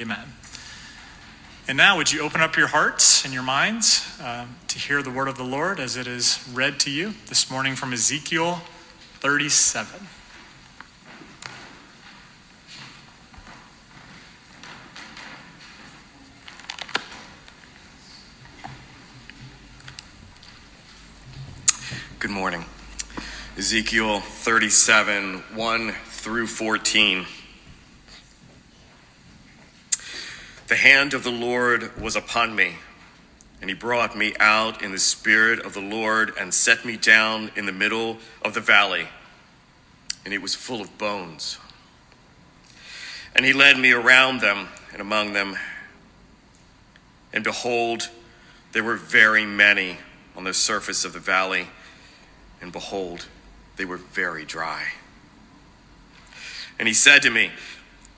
Amen. And now, would you open up your hearts and your minds um, to hear the word of the Lord as it is read to you this morning from Ezekiel 37. Good morning. Ezekiel 37, 1 through 14. The hand of the Lord was upon me, and he brought me out in the spirit of the Lord and set me down in the middle of the valley, and it was full of bones. And he led me around them and among them, and behold, there were very many on the surface of the valley and behold, they were very dry. And he said to me,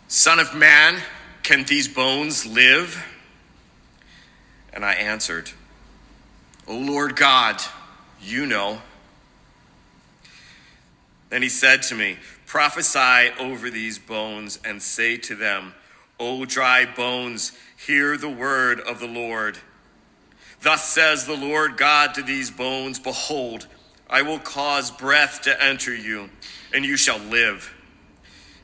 Son of man, can these bones live? And I answered, O Lord God, you know. Then he said to me, Prophesy over these bones and say to them, O dry bones, hear the word of the Lord. Thus says the Lord God to these bones Behold, I will cause breath to enter you, and you shall live.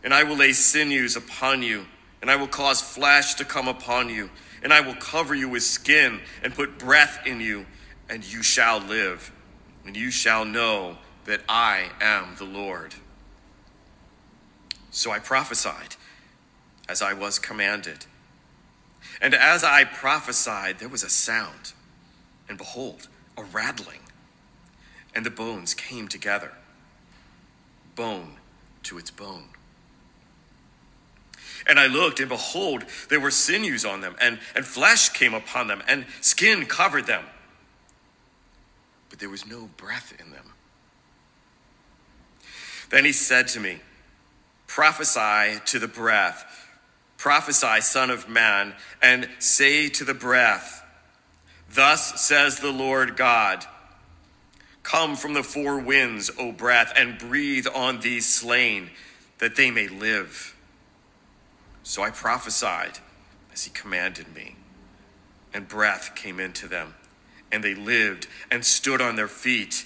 And I will lay sinews upon you, and I will cause flesh to come upon you, and I will cover you with skin, and put breath in you, and you shall live. And you shall know that I am the Lord. So I prophesied as I was commanded. And as I prophesied, there was a sound, and behold, a rattling and the bones came together, bone to its bone. And I looked, and behold, there were sinews on them, and, and flesh came upon them, and skin covered them. But there was no breath in them. Then he said to me, Prophesy to the breath, prophesy, Son of Man, and say to the breath, Thus says the Lord God Come from the four winds, O breath, and breathe on these slain, that they may live. So I prophesied as he commanded me, and breath came into them, and they lived and stood on their feet,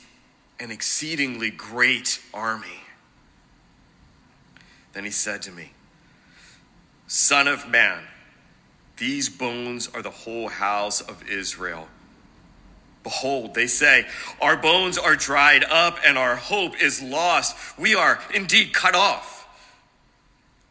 an exceedingly great army. Then he said to me, Son of man, these bones are the whole house of Israel. Behold, they say, Our bones are dried up and our hope is lost. We are indeed cut off.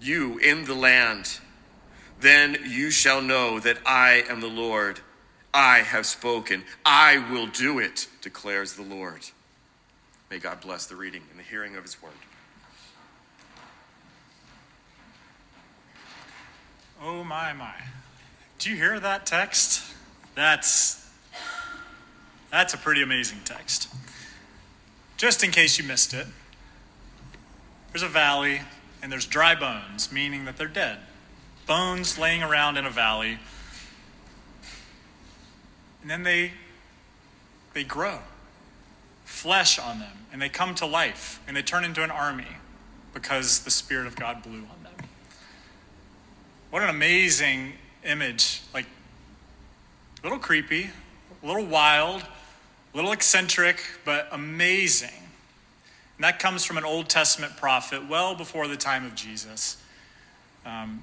you in the land. Then you shall know that I am the Lord. I have spoken. I will do it, declares the Lord. May God bless the reading and the hearing of his word. Oh, my, my. Do you hear that text? That's that's a pretty amazing text. Just in case you missed it, there's a valley and there's dry bones, meaning that they're dead. Bones laying around in a valley. And then they they grow. Flesh on them, and they come to life, and they turn into an army because the Spirit of God blew on them. What an amazing image. Like, a little creepy, a little wild, a little eccentric, but amazing. And that comes from an Old Testament prophet well before the time of Jesus. Um,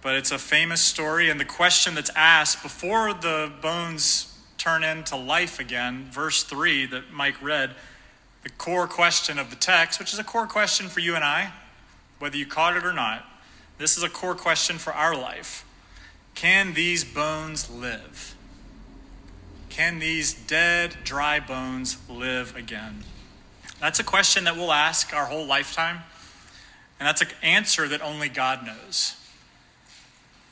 but it's a famous story, and the question that's asked before the bones turn into life again, verse 3 that Mike read, the core question of the text, which is a core question for you and I, whether you caught it or not. This is a core question for our life. Can these bones live? Can these dead, dry bones live again? That's a question that we'll ask our whole lifetime, and that's an answer that only God knows.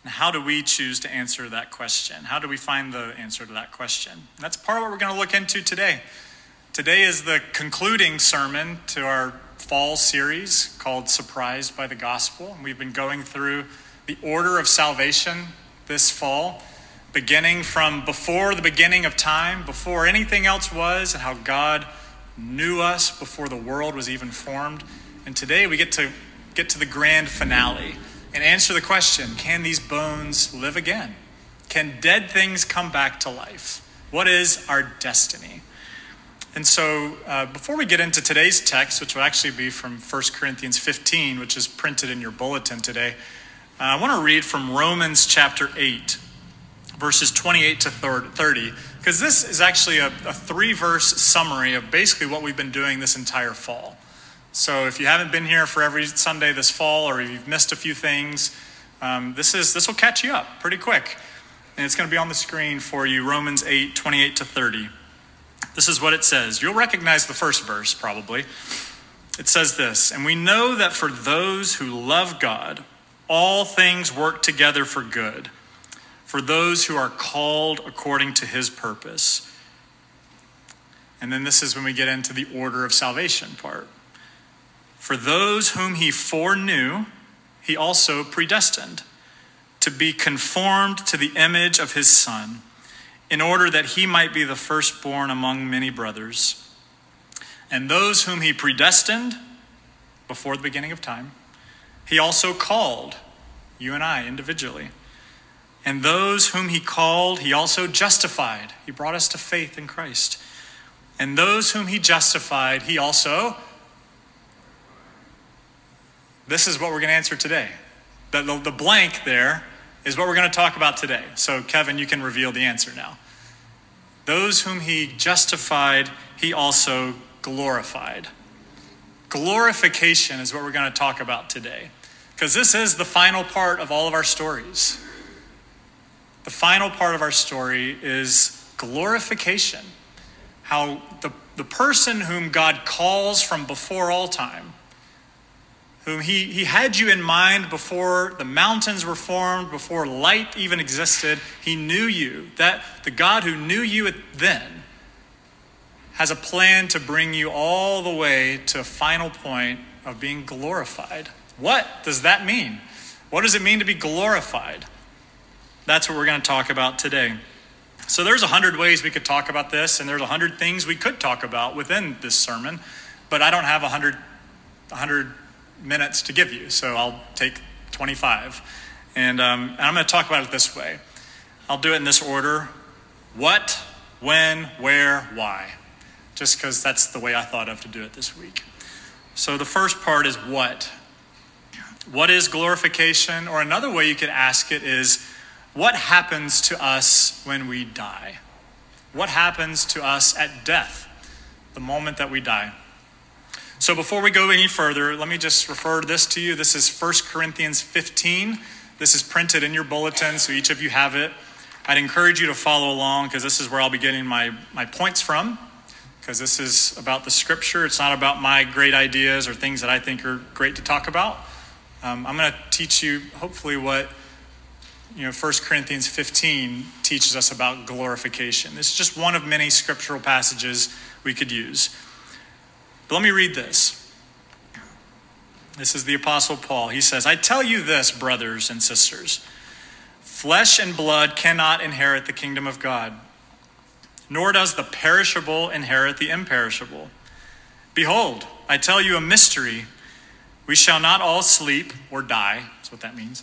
And how do we choose to answer that question? How do we find the answer to that question? And that's part of what we're going to look into today. Today is the concluding sermon to our fall series called Surprised by the Gospel. And we've been going through the order of salvation this fall, beginning from before the beginning of time, before anything else was, and how God knew us before the world was even formed. And today we get to get to the grand finale and answer the question can these bones live again? Can dead things come back to life? What is our destiny? And so, uh, before we get into today's text, which will actually be from 1 Corinthians 15, which is printed in your bulletin today, uh, I want to read from Romans chapter 8, verses 28 to 30, because this is actually a, a three verse summary of basically what we've been doing this entire fall. So if you haven't been here for every Sunday this fall, or you've missed a few things, um, this is this will catch you up pretty quick, and it's going to be on the screen for you. Romans 8, 28 to 30. This is what it says. You'll recognize the first verse probably. It says this, and we know that for those who love God, all things work together for good, for those who are called according to His purpose. And then this is when we get into the order of salvation part. For those whom he foreknew, he also predestined to be conformed to the image of his Son, in order that he might be the firstborn among many brothers. And those whom he predestined before the beginning of time, he also called, you and I individually. And those whom he called, he also justified. He brought us to faith in Christ. And those whom he justified, he also this is what we're going to answer today. The, the, the blank there is what we're going to talk about today. So, Kevin, you can reveal the answer now. Those whom he justified, he also glorified. Glorification is what we're going to talk about today. Because this is the final part of all of our stories. The final part of our story is glorification. How the, the person whom God calls from before all time, whom he, he had you in mind before the mountains were formed, before light even existed. He knew you. That the God who knew you then has a plan to bring you all the way to a final point of being glorified. What does that mean? What does it mean to be glorified? That's what we're going to talk about today. So there's a hundred ways we could talk about this, and there's a hundred things we could talk about within this sermon, but I don't have a hundred, hundred minutes to give you, so I'll take 25. And, um, and I'm going to talk about it this way I'll do it in this order what, when, where, why. Just because that's the way I thought of to do it this week. So the first part is what. What is glorification? Or another way you could ask it is what happens to us when we die? What happens to us at death, the moment that we die? So before we go any further, let me just refer this to you. This is 1 Corinthians 15. This is printed in your bulletin, so each of you have it. I'd encourage you to follow along because this is where I'll be getting my, my points from. Because this is about the scripture. It's not about my great ideas or things that I think are great to talk about. Um, I'm going to teach you, hopefully, what you know 1 Corinthians 15 teaches us about glorification. This is just one of many scriptural passages we could use. But let me read this. This is the Apostle Paul. He says, I tell you this, brothers and sisters flesh and blood cannot inherit the kingdom of God, nor does the perishable inherit the imperishable. Behold, I tell you a mystery. We shall not all sleep or die, that's what that means,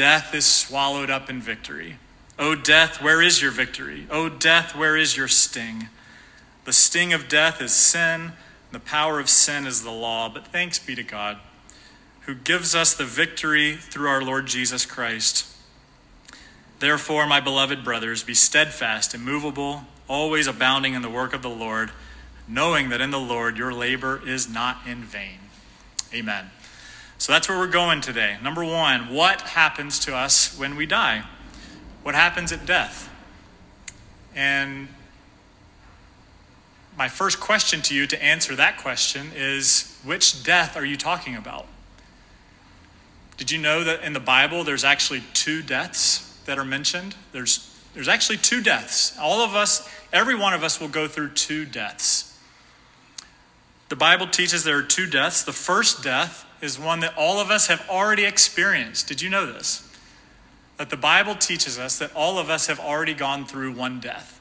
Death is swallowed up in victory. O death, where is your victory? O death, where is your sting? The sting of death is sin, the power of sin is the law. But thanks be to God, who gives us the victory through our Lord Jesus Christ. Therefore, my beloved brothers, be steadfast, immovable, always abounding in the work of the Lord, knowing that in the Lord your labor is not in vain. Amen. So that's where we're going today. Number one, what happens to us when we die? What happens at death? And my first question to you to answer that question is which death are you talking about? Did you know that in the Bible there's actually two deaths that are mentioned? There's, there's actually two deaths. All of us, every one of us will go through two deaths. The Bible teaches there are two deaths. The first death is one that all of us have already experienced. Did you know this? That the Bible teaches us that all of us have already gone through one death.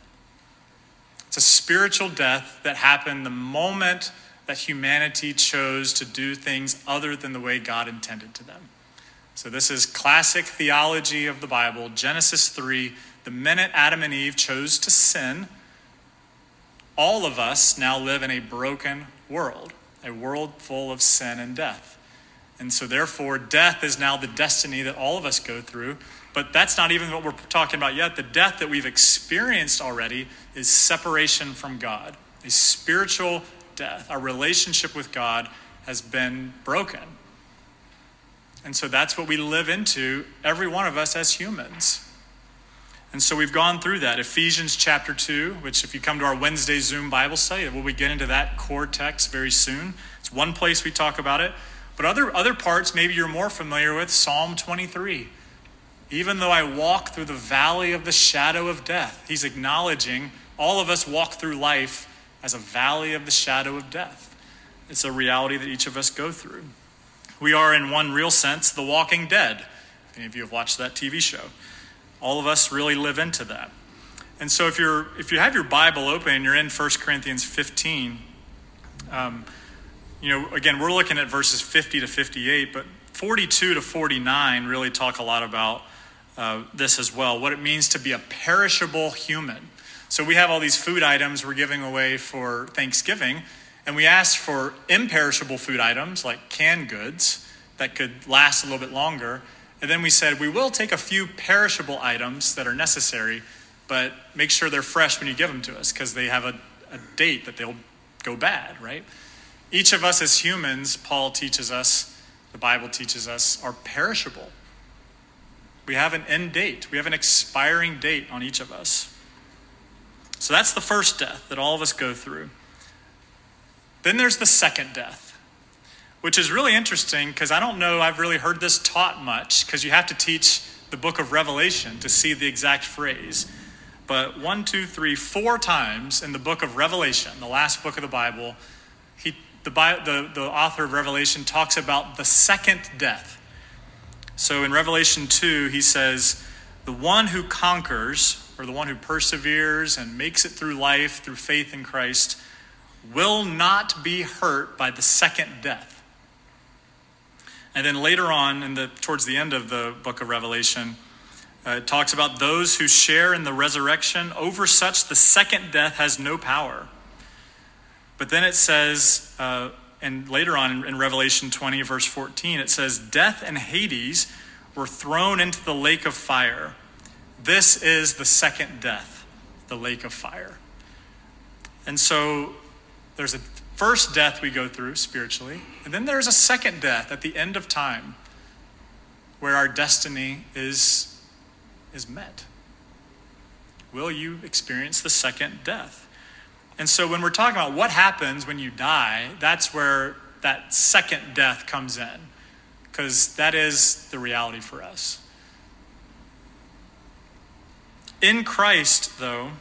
It's a spiritual death that happened the moment that humanity chose to do things other than the way God intended to them. So, this is classic theology of the Bible. Genesis 3, the minute Adam and Eve chose to sin, all of us now live in a broken world, a world full of sin and death. And so, therefore, death is now the destiny that all of us go through. But that's not even what we're talking about yet. The death that we've experienced already is separation from God, a spiritual death. Our relationship with God has been broken. And so that's what we live into, every one of us as humans. And so we've gone through that. Ephesians chapter 2, which, if you come to our Wednesday Zoom Bible study, we'll be getting into that core text very soon. It's one place we talk about it. But other, other parts, maybe you're more familiar with Psalm 23. Even though I walk through the valley of the shadow of death, he's acknowledging all of us walk through life as a valley of the shadow of death. It's a reality that each of us go through. We are, in one real sense, the walking dead. If any of you have watched that TV show, all of us really live into that. And so, if you're if you have your Bible open and you're in 1 Corinthians 15, um, you know, again, we're looking at verses 50 to 58, but 42 to 49 really talk a lot about uh, this as well. What it means to be a perishable human. So we have all these food items we're giving away for Thanksgiving, and we asked for imperishable food items like canned goods that could last a little bit longer. And then we said, we will take a few perishable items that are necessary, but make sure they're fresh when you give them to us because they have a, a date that they'll go bad, right? Each of us as humans, Paul teaches us, the Bible teaches us, are perishable. We have an end date, we have an expiring date on each of us. So that's the first death that all of us go through. Then there's the second death, which is really interesting because I don't know I've really heard this taught much because you have to teach the book of Revelation to see the exact phrase. But one, two, three, four times in the book of Revelation, the last book of the Bible, he, the, the, the author of Revelation talks about the second death. So in Revelation 2, he says, The one who conquers, or the one who perseveres and makes it through life through faith in Christ, will not be hurt by the second death. And then later on, in the, towards the end of the book of Revelation, uh, it talks about those who share in the resurrection. Over such, the second death has no power. But then it says, uh, and later on in, in Revelation 20, verse 14, it says, Death and Hades were thrown into the lake of fire. This is the second death, the lake of fire. And so there's a first death we go through spiritually, and then there's a second death at the end of time where our destiny is, is met. Will you experience the second death? And so when we're talking about what happens when you die, that's where that second death comes in, because that is the reality for us. In Christ, though,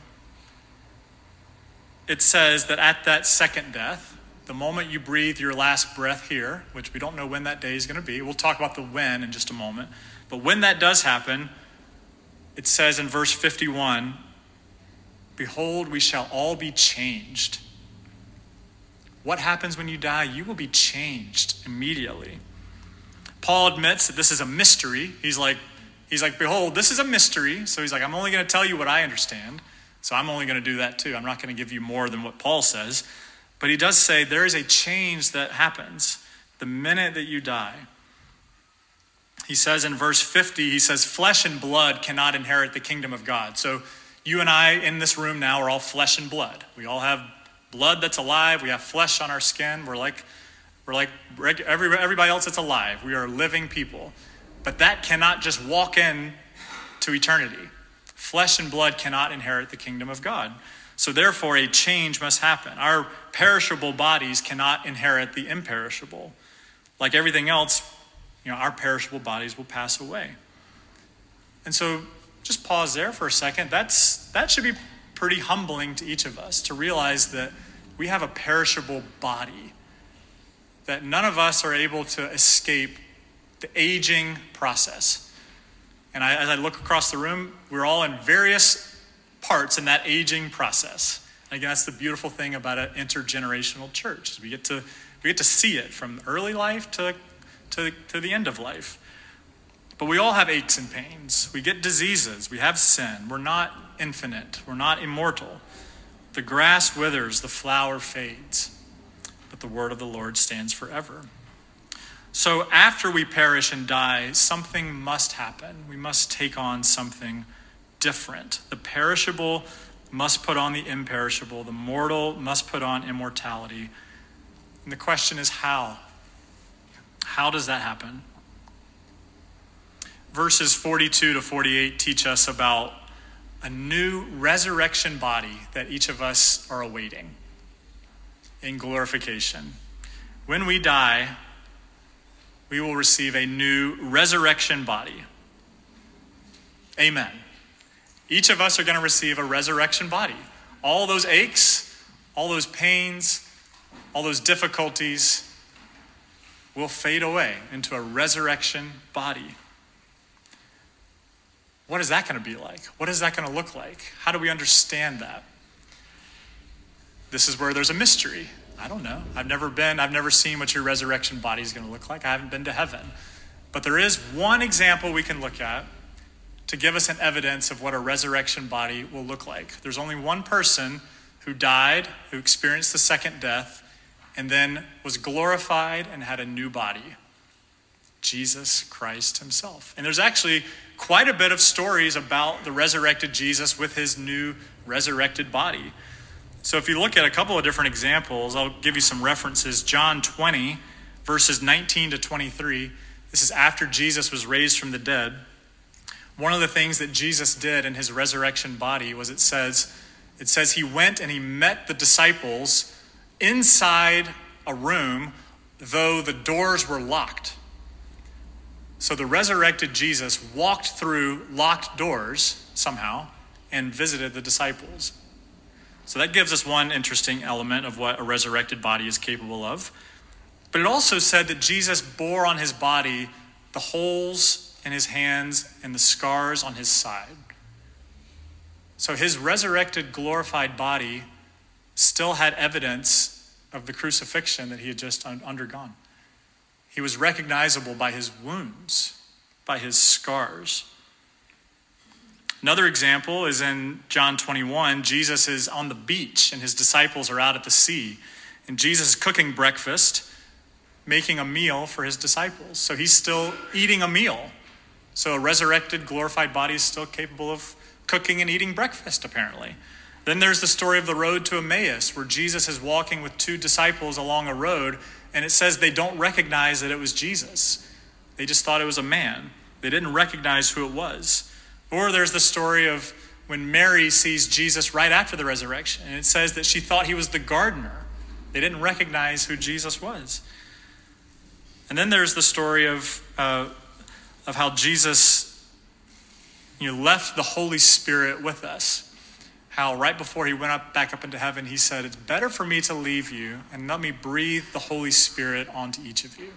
it says that at that second death, the moment you breathe your last breath here, which we don't know when that day is going to be, we'll talk about the when in just a moment. But when that does happen, it says in verse 51 Behold, we shall all be changed. What happens when you die? You will be changed immediately. Paul admits that this is a mystery. He's like, he's like, behold, this is a mystery. So he's like, I'm only going to tell you what I understand. So I'm only going to do that too. I'm not going to give you more than what Paul says. But he does say there is a change that happens the minute that you die. he says in verse 50, he says, Flesh and blood cannot inherit the kingdom of God. So you and I in this room now are all flesh and blood. We all have blood that's alive. We have flesh on our skin. We're like, we're like every, everybody else that's alive. We are living people. But that cannot just walk in to eternity. Flesh and blood cannot inherit the kingdom of God. So, therefore, a change must happen. Our perishable bodies cannot inherit the imperishable. Like everything else, you know, our perishable bodies will pass away. And so, just pause there for a second. That's, that should be pretty humbling to each of us to realize that we have a perishable body, that none of us are able to escape the aging process. And I, as I look across the room, we're all in various parts in that aging process. And again, that's the beautiful thing about an intergenerational church. We get to, we get to see it from early life to, to, to the end of life. But we all have aches and pains. We get diseases. We have sin. We're not infinite. We're not immortal. The grass withers, the flower fades, but the word of the Lord stands forever. So after we perish and die, something must happen. We must take on something different. The perishable must put on the imperishable, the mortal must put on immortality. And the question is how? How does that happen? Verses 42 to 48 teach us about a new resurrection body that each of us are awaiting in glorification. When we die, we will receive a new resurrection body. Amen. Each of us are going to receive a resurrection body. All those aches, all those pains, all those difficulties will fade away into a resurrection body. What is that going to be like? What is that going to look like? How do we understand that? This is where there's a mystery. I don't know. I've never been, I've never seen what your resurrection body is going to look like. I haven't been to heaven. But there is one example we can look at to give us an evidence of what a resurrection body will look like. There's only one person who died, who experienced the second death, and then was glorified and had a new body Jesus Christ himself. And there's actually quite a bit of stories about the resurrected Jesus with his new resurrected body. So if you look at a couple of different examples, I'll give you some references. John 20, verses 19 to 23. This is after Jesus was raised from the dead. One of the things that Jesus did in his resurrection body was it says, it says he went and he met the disciples inside a room, though the doors were locked. So the resurrected Jesus walked through locked doors somehow and visited the disciples. So that gives us one interesting element of what a resurrected body is capable of. But it also said that Jesus bore on his body the holes in his hands and the scars on his side. So his resurrected, glorified body still had evidence of the crucifixion that he had just undergone. He was recognizable by his wounds, by his scars. Another example is in John 21. Jesus is on the beach and his disciples are out at the sea. And Jesus is cooking breakfast, making a meal for his disciples. So he's still eating a meal so a resurrected, glorified body is still capable of cooking and eating breakfast, apparently. Then there's the story of the road to Emmaus, where Jesus is walking with two disciples along a road, and it says they don't recognize that it was Jesus. They just thought it was a man. They didn't recognize who it was. Or there's the story of when Mary sees Jesus right after the resurrection, and it says that she thought he was the gardener. They didn't recognize who Jesus was. And then there's the story of uh, of how Jesus you know, left the Holy Spirit with us. How right before he went up back up into heaven, he said, It's better for me to leave you and let me breathe the Holy Spirit onto each of you.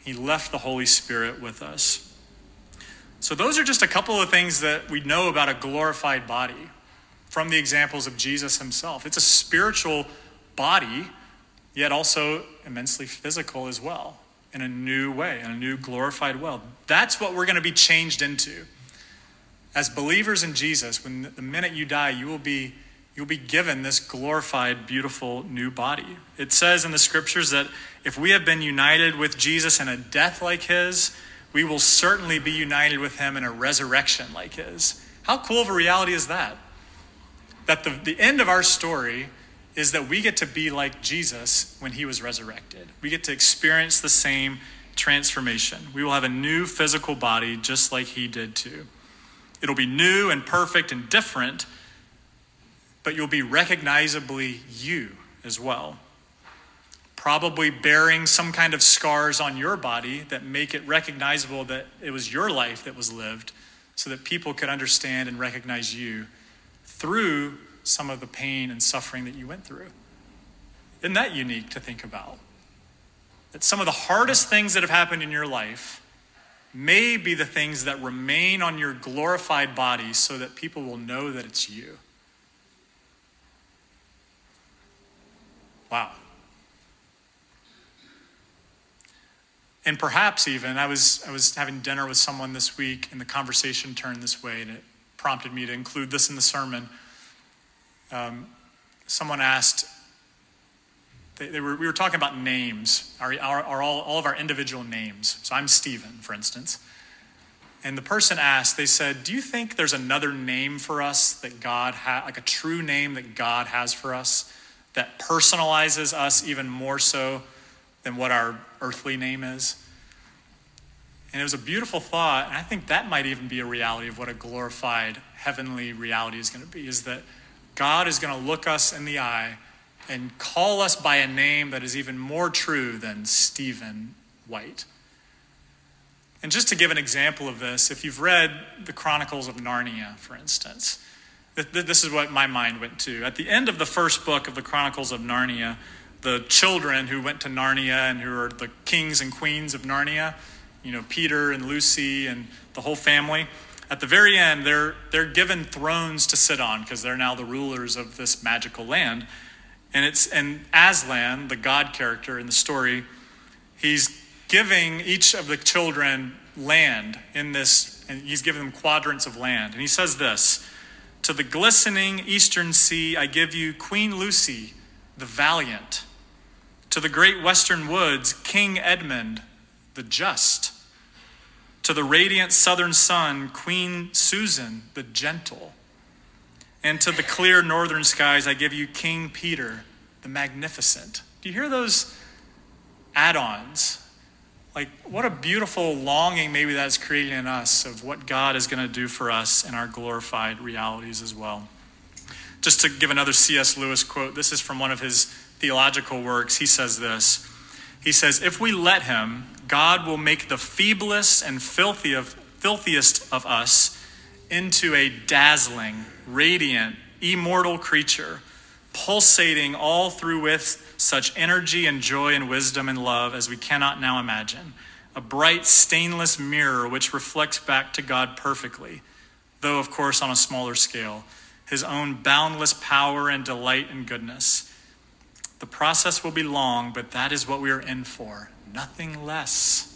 He left the Holy Spirit with us. So, those are just a couple of things that we know about a glorified body from the examples of Jesus himself. It's a spiritual body, yet also immensely physical as well in a new way, in a new glorified world. That's what we're going to be changed into. As believers in Jesus, when the minute you die, you will be you'll be given this glorified, beautiful new body. It says in the scriptures that if we have been united with Jesus in a death like his, we will certainly be united with him in a resurrection like his. How cool of a reality is that? That the, the end of our story is that we get to be like Jesus when he was resurrected. We get to experience the same transformation. We will have a new physical body just like he did too. It'll be new and perfect and different, but you'll be recognizably you as well. Probably bearing some kind of scars on your body that make it recognizable that it was your life that was lived so that people could understand and recognize you through some of the pain and suffering that you went through. Isn't that unique to think about? That some of the hardest things that have happened in your life may be the things that remain on your glorified body so that people will know that it's you. Wow. And perhaps even, I was, I was having dinner with someone this week, and the conversation turned this way, and it prompted me to include this in the sermon. Um, someone asked, they, they were, we were talking about names, our, our, our, all, all of our individual names. So I'm Stephen, for instance. And the person asked, they said, Do you think there's another name for us that God has, like a true name that God has for us that personalizes us even more so than what our earthly name is? And it was a beautiful thought. And I think that might even be a reality of what a glorified heavenly reality is going to be is that God is going to look us in the eye and call us by a name that is even more true than Stephen White. And just to give an example of this, if you've read the Chronicles of Narnia, for instance, this is what my mind went to. At the end of the first book of the Chronicles of Narnia, the children who went to Narnia and who are the kings and queens of Narnia, you know, Peter and Lucy and the whole family, at the very end, they're, they're given thrones to sit on because they're now the rulers of this magical land. And it's and Aslan, the god character in the story, he's giving each of the children land in this, and he's giving them quadrants of land. And he says this To the glistening eastern sea, I give you Queen Lucy, the valiant. To the great western woods, King Edmund, the just. To the radiant southern sun, Queen Susan, the gentle. And to the clear northern skies, I give you King Peter, the magnificent. Do you hear those add ons? Like, what a beautiful longing maybe that's creating in us of what God is going to do for us in our glorified realities as well. Just to give another C.S. Lewis quote, this is from one of his theological works. He says this He says, If we let him, God will make the feeblest and filthiest of us into a dazzling, radiant, immortal creature, pulsating all through with such energy and joy and wisdom and love as we cannot now imagine. A bright, stainless mirror which reflects back to God perfectly, though, of course, on a smaller scale, his own boundless power and delight and goodness. The process will be long, but that is what we are in for nothing less.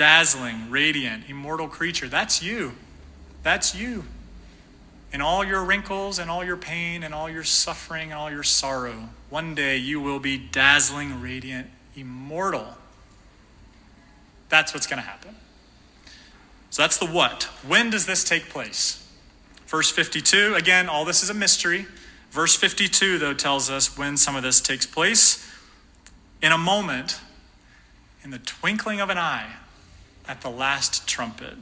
Dazzling, radiant, immortal creature. That's you. That's you. In all your wrinkles and all your pain and all your suffering and all your sorrow, one day you will be dazzling, radiant, immortal. That's what's going to happen. So that's the what. When does this take place? Verse 52, again, all this is a mystery. Verse 52, though, tells us when some of this takes place in a moment, in the twinkling of an eye, at the last trumpet.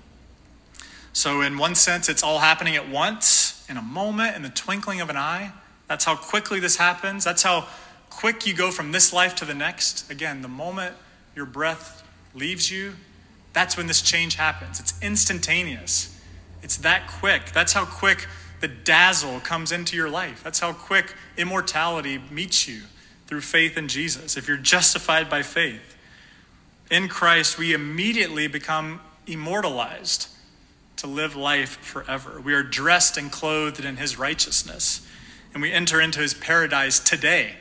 So, in one sense, it's all happening at once, in a moment, in the twinkling of an eye. That's how quickly this happens. That's how quick you go from this life to the next. Again, the moment your breath leaves you, that's when this change happens. It's instantaneous. It's that quick. That's how quick the dazzle comes into your life. That's how quick immortality meets you through faith in Jesus, if you're justified by faith, in Christ, we immediately become immortalized to live life forever. We are dressed and clothed in his righteousness, and we enter into his paradise today,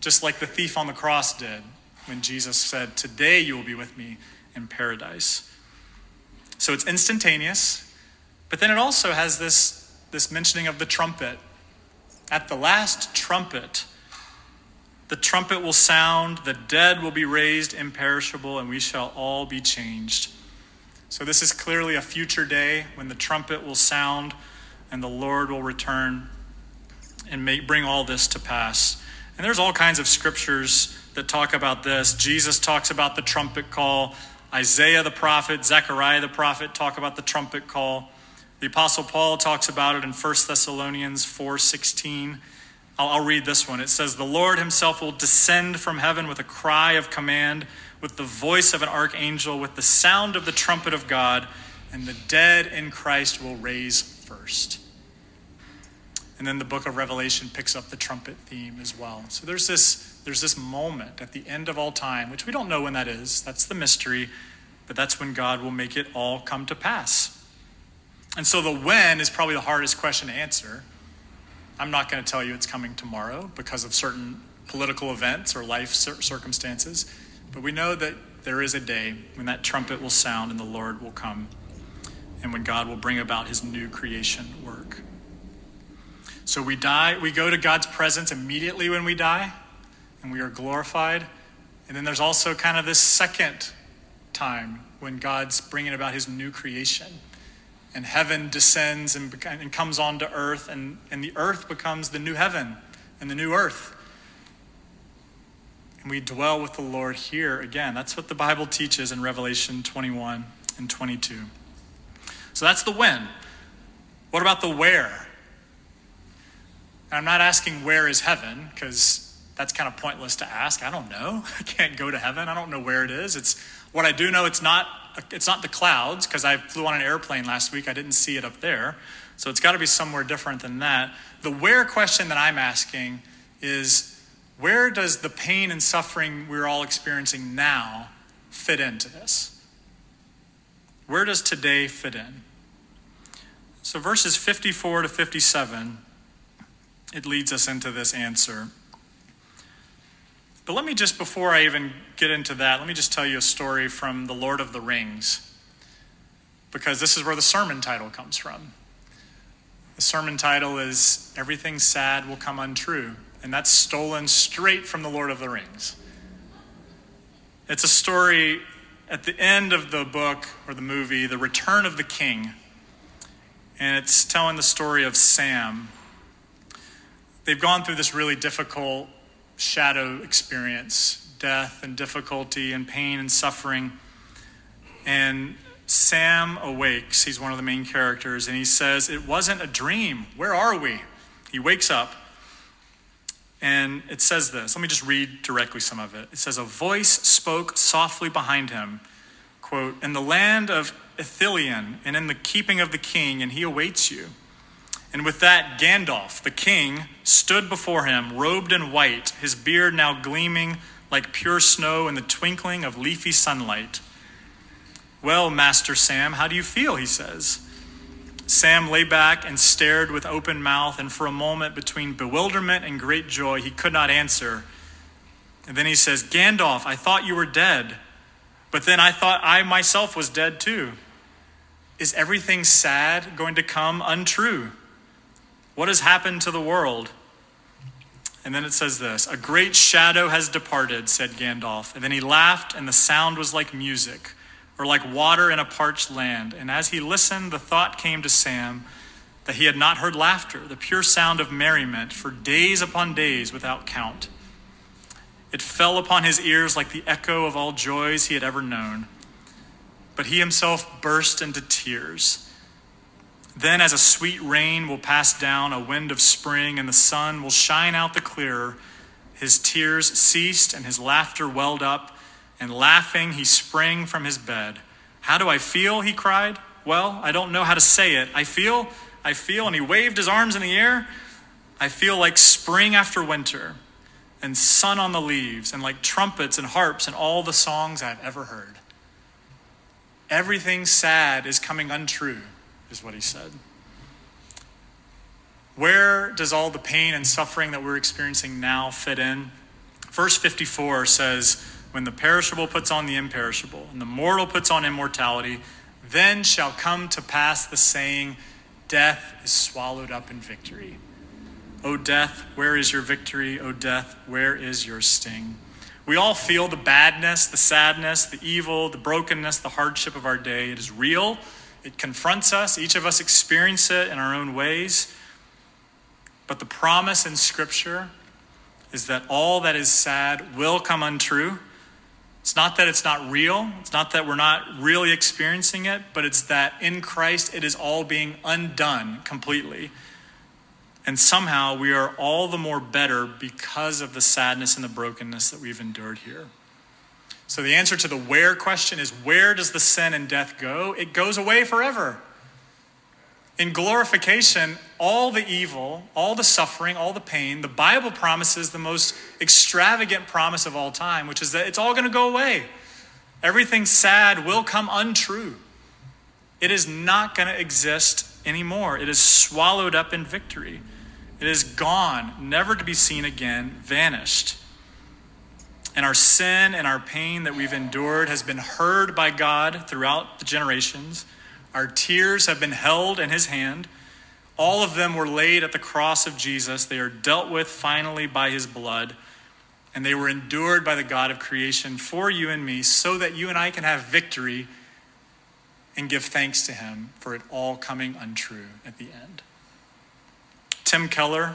just like the thief on the cross did when Jesus said, Today you will be with me in paradise. So it's instantaneous, but then it also has this, this mentioning of the trumpet. At the last trumpet, The trumpet will sound, the dead will be raised imperishable, and we shall all be changed. So, this is clearly a future day when the trumpet will sound and the Lord will return and bring all this to pass. And there's all kinds of scriptures that talk about this. Jesus talks about the trumpet call. Isaiah the prophet, Zechariah the prophet talk about the trumpet call. The apostle Paul talks about it in 1 Thessalonians 4:16. I'll, I'll read this one. It says, "The Lord himself will descend from heaven with a cry of command, with the voice of an archangel, with the sound of the trumpet of God, and the dead in Christ will raise first." And then the book of Revelation picks up the trumpet theme as well. So there's this there's this moment at the end of all time, which we don't know when that is. That's the mystery, but that's when God will make it all come to pass. And so the when is probably the hardest question to answer. I'm not going to tell you it's coming tomorrow because of certain political events or life circumstances, but we know that there is a day when that trumpet will sound and the Lord will come and when God will bring about his new creation work. So we die, we go to God's presence immediately when we die and we are glorified. And then there's also kind of this second time when God's bringing about his new creation. And heaven descends and, and comes onto earth, and, and the earth becomes the new heaven and the new earth. And we dwell with the Lord here again. That's what the Bible teaches in Revelation 21 and 22. So that's the when. What about the where? I'm not asking where is heaven, because that's kind of pointless to ask. I don't know. I can't go to heaven. I don't know where it is. It's what I do know. It's not. It's not the clouds because I flew on an airplane last week. I didn't see it up there, so it's got to be somewhere different than that. The where question that I'm asking is, where does the pain and suffering we're all experiencing now fit into this? Where does today fit in? So verses 54 to 57, it leads us into this answer. But let me just, before I even get into that, let me just tell you a story from The Lord of the Rings, because this is where the sermon title comes from. The sermon title is Everything Sad Will Come Untrue, and that's stolen straight from The Lord of the Rings. It's a story at the end of the book or the movie, The Return of the King, and it's telling the story of Sam. They've gone through this really difficult shadow experience death and difficulty and pain and suffering. And Sam awakes. He's one of the main characters. And he says, It wasn't a dream. Where are we? He wakes up. And it says this. Let me just read directly some of it. It says, A voice spoke softly behind him, quote, In the land of Ithilien and in the keeping of the king, and he awaits you. And with that, Gandalf, the king, stood before him, robed in white, his beard now gleaming like pure snow in the twinkling of leafy sunlight. Well, Master Sam, how do you feel? He says. Sam lay back and stared with open mouth, and for a moment, between bewilderment and great joy, he could not answer. And then he says, Gandalf, I thought you were dead, but then I thought I myself was dead too. Is everything sad going to come untrue? What has happened to the world? And then it says this A great shadow has departed, said Gandalf. And then he laughed, and the sound was like music, or like water in a parched land. And as he listened, the thought came to Sam that he had not heard laughter, the pure sound of merriment, for days upon days without count. It fell upon his ears like the echo of all joys he had ever known. But he himself burst into tears. Then, as a sweet rain will pass down, a wind of spring, and the sun will shine out the clearer, his tears ceased and his laughter welled up, and laughing he sprang from his bed. How do I feel? he cried. Well, I don't know how to say it. I feel, I feel, and he waved his arms in the air. I feel like spring after winter, and sun on the leaves, and like trumpets and harps and all the songs I've ever heard. Everything sad is coming untrue is what he said. Where does all the pain and suffering that we're experiencing now fit in? Verse 54 says, When the perishable puts on the imperishable, and the mortal puts on immortality, then shall come to pass the saying, Death is swallowed up in victory. O death, where is your victory? O death, where is your sting? We all feel the badness, the sadness, the evil, the brokenness, the hardship of our day. It is real. It confronts us. Each of us experience it in our own ways. But the promise in Scripture is that all that is sad will come untrue. It's not that it's not real, it's not that we're not really experiencing it, but it's that in Christ it is all being undone completely. And somehow we are all the more better because of the sadness and the brokenness that we've endured here. So the answer to the where question is where does the sin and death go? It goes away forever. In glorification, all the evil, all the suffering, all the pain, the Bible promises the most extravagant promise of all time, which is that it's all going to go away. Everything sad will come untrue. It is not going to exist anymore. It is swallowed up in victory. It is gone, never to be seen again, vanished. And our sin and our pain that we've endured has been heard by God throughout the generations. Our tears have been held in His hand. All of them were laid at the cross of Jesus. They are dealt with finally by His blood. And they were endured by the God of creation for you and me so that you and I can have victory and give thanks to Him for it all coming untrue at the end. Tim Keller,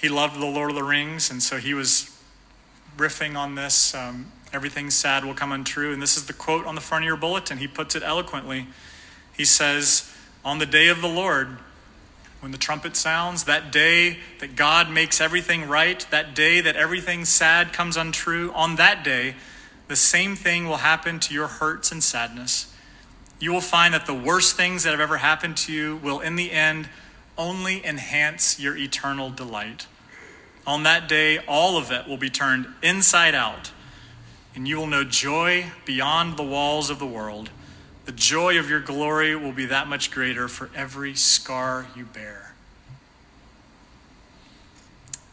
he loved the Lord of the Rings, and so he was riffing on this. Um, Everything sad will come untrue. And this is the quote on the front of your bulletin. He puts it eloquently. He says, On the day of the Lord, when the trumpet sounds, that day that God makes everything right, that day that everything sad comes untrue, on that day, the same thing will happen to your hurts and sadness. You will find that the worst things that have ever happened to you will, in the end, only enhance your eternal delight. On that day, all of it will be turned inside out, and you will know joy beyond the walls of the world. The joy of your glory will be that much greater for every scar you bear.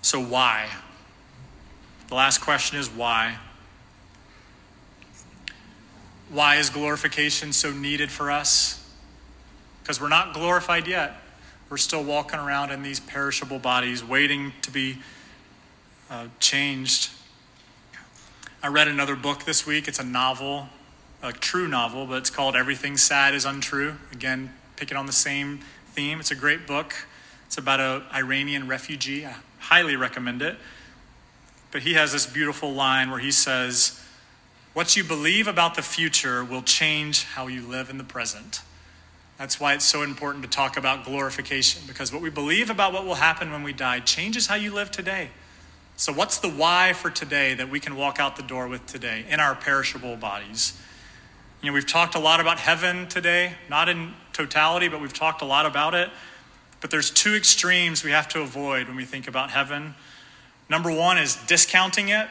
So, why? The last question is why? Why is glorification so needed for us? Because we're not glorified yet. We're still walking around in these perishable bodies, waiting to be uh, changed. I read another book this week. It's a novel, a true novel, but it's called Everything Sad is Untrue. Again, picking on the same theme. It's a great book. It's about an Iranian refugee. I highly recommend it. But he has this beautiful line where he says, What you believe about the future will change how you live in the present. That's why it's so important to talk about glorification, because what we believe about what will happen when we die changes how you live today. So, what's the why for today that we can walk out the door with today in our perishable bodies? You know, we've talked a lot about heaven today, not in totality, but we've talked a lot about it. But there's two extremes we have to avoid when we think about heaven. Number one is discounting it,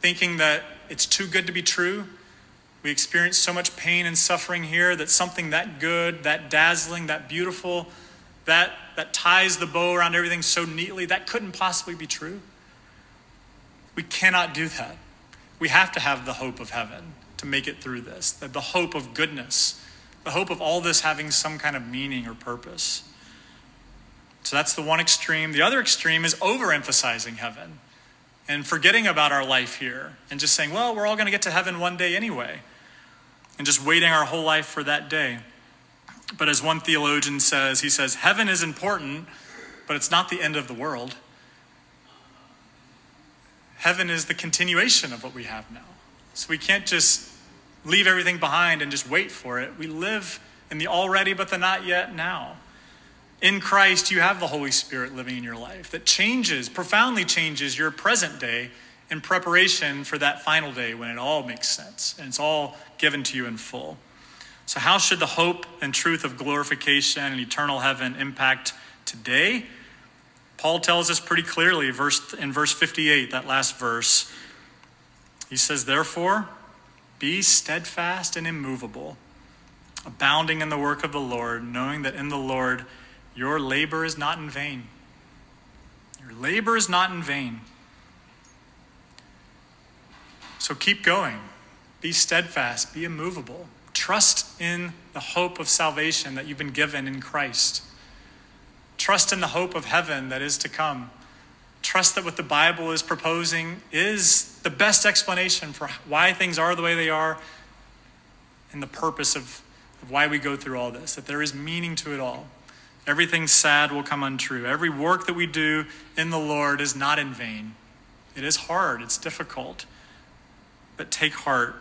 thinking that it's too good to be true. We experience so much pain and suffering here that something that good, that dazzling, that beautiful, that, that ties the bow around everything so neatly, that couldn't possibly be true. We cannot do that. We have to have the hope of heaven to make it through this, the hope of goodness, the hope of all this having some kind of meaning or purpose. So that's the one extreme. The other extreme is overemphasizing heaven and forgetting about our life here and just saying, well, we're all going to get to heaven one day anyway and just waiting our whole life for that day. But as one theologian says, he says, Heaven is important, but it's not the end of the world. Heaven is the continuation of what we have now. So we can't just leave everything behind and just wait for it. We live in the already but the not yet now. In Christ, you have the Holy Spirit living in your life that changes, profoundly changes your present day in preparation for that final day when it all makes sense and it's all given to you in full. So, how should the hope and truth of glorification and eternal heaven impact today? Paul tells us pretty clearly in verse 58, that last verse. He says, Therefore, be steadfast and immovable, abounding in the work of the Lord, knowing that in the Lord your labor is not in vain. Your labor is not in vain. So keep going. Be steadfast, be immovable. Trust in the hope of salvation that you've been given in Christ. Trust in the hope of heaven that is to come. Trust that what the Bible is proposing is the best explanation for why things are the way they are and the purpose of, of why we go through all this, that there is meaning to it all. Everything sad will come untrue. Every work that we do in the Lord is not in vain. It is hard, it's difficult. But take heart.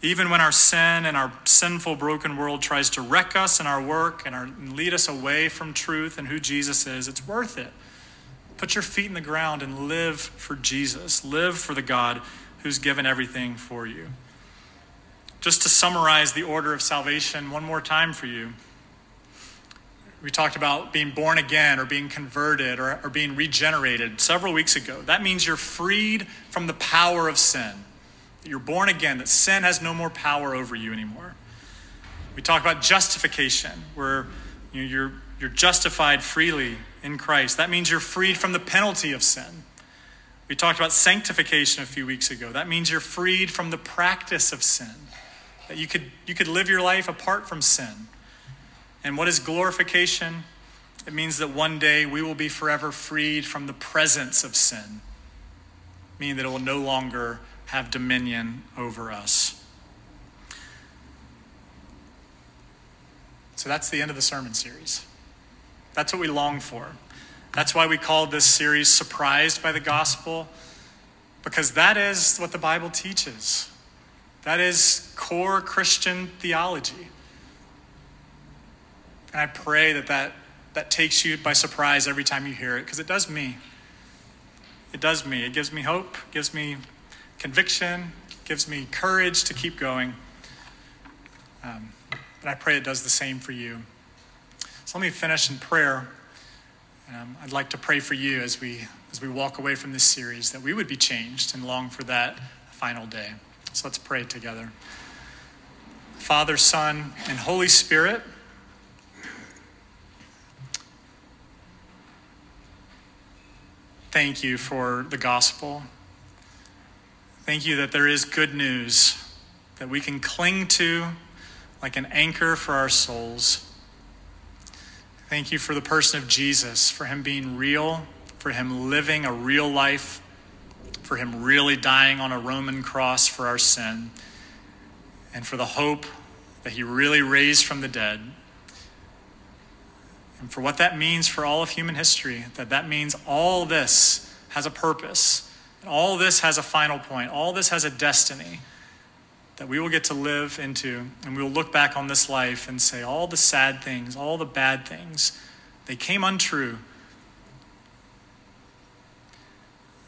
Even when our sin and our sinful, broken world tries to wreck us and our work and, our, and lead us away from truth and who Jesus is, it's worth it. Put your feet in the ground and live for Jesus. Live for the God who's given everything for you. Just to summarize the order of salvation one more time for you. We talked about being born again or being converted or, or being regenerated several weeks ago. That means you're freed from the power of sin. That you're born again, that sin has no more power over you anymore. We talk about justification, where you know, you're, you're justified freely in Christ. That means you're freed from the penalty of sin. We talked about sanctification a few weeks ago. That means you're freed from the practice of sin. That you could, you could live your life apart from sin. And what is glorification? It means that one day we will be forever freed from the presence of sin, meaning that it will no longer have dominion over us. So that's the end of the sermon series. That's what we long for. That's why we called this series Surprised by the Gospel, because that is what the Bible teaches. That is core Christian theology. And I pray that that, that takes you by surprise every time you hear it, because it does me. It does me. It gives me hope, gives me conviction, gives me courage to keep going. Um, but I pray it does the same for you. So let me finish in prayer. Um, I'd like to pray for you as we as we walk away from this series that we would be changed and long for that final day. So let's pray together. Father, Son, and Holy Spirit. Thank you for the gospel. Thank you that there is good news that we can cling to like an anchor for our souls. Thank you for the person of Jesus, for him being real, for him living a real life, for him really dying on a Roman cross for our sin, and for the hope that he really raised from the dead and for what that means for all of human history, that that means all this has a purpose, and all this has a final point, all this has a destiny that we will get to live into, and we will look back on this life and say, all the sad things, all the bad things, they came untrue.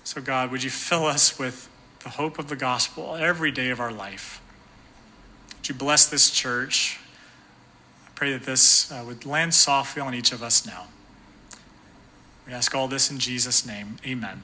So, God, would you fill us with the hope of the gospel every day of our life? Would you bless this church? I pray that this uh, would land softly on each of us now. We ask all this in Jesus' name. Amen.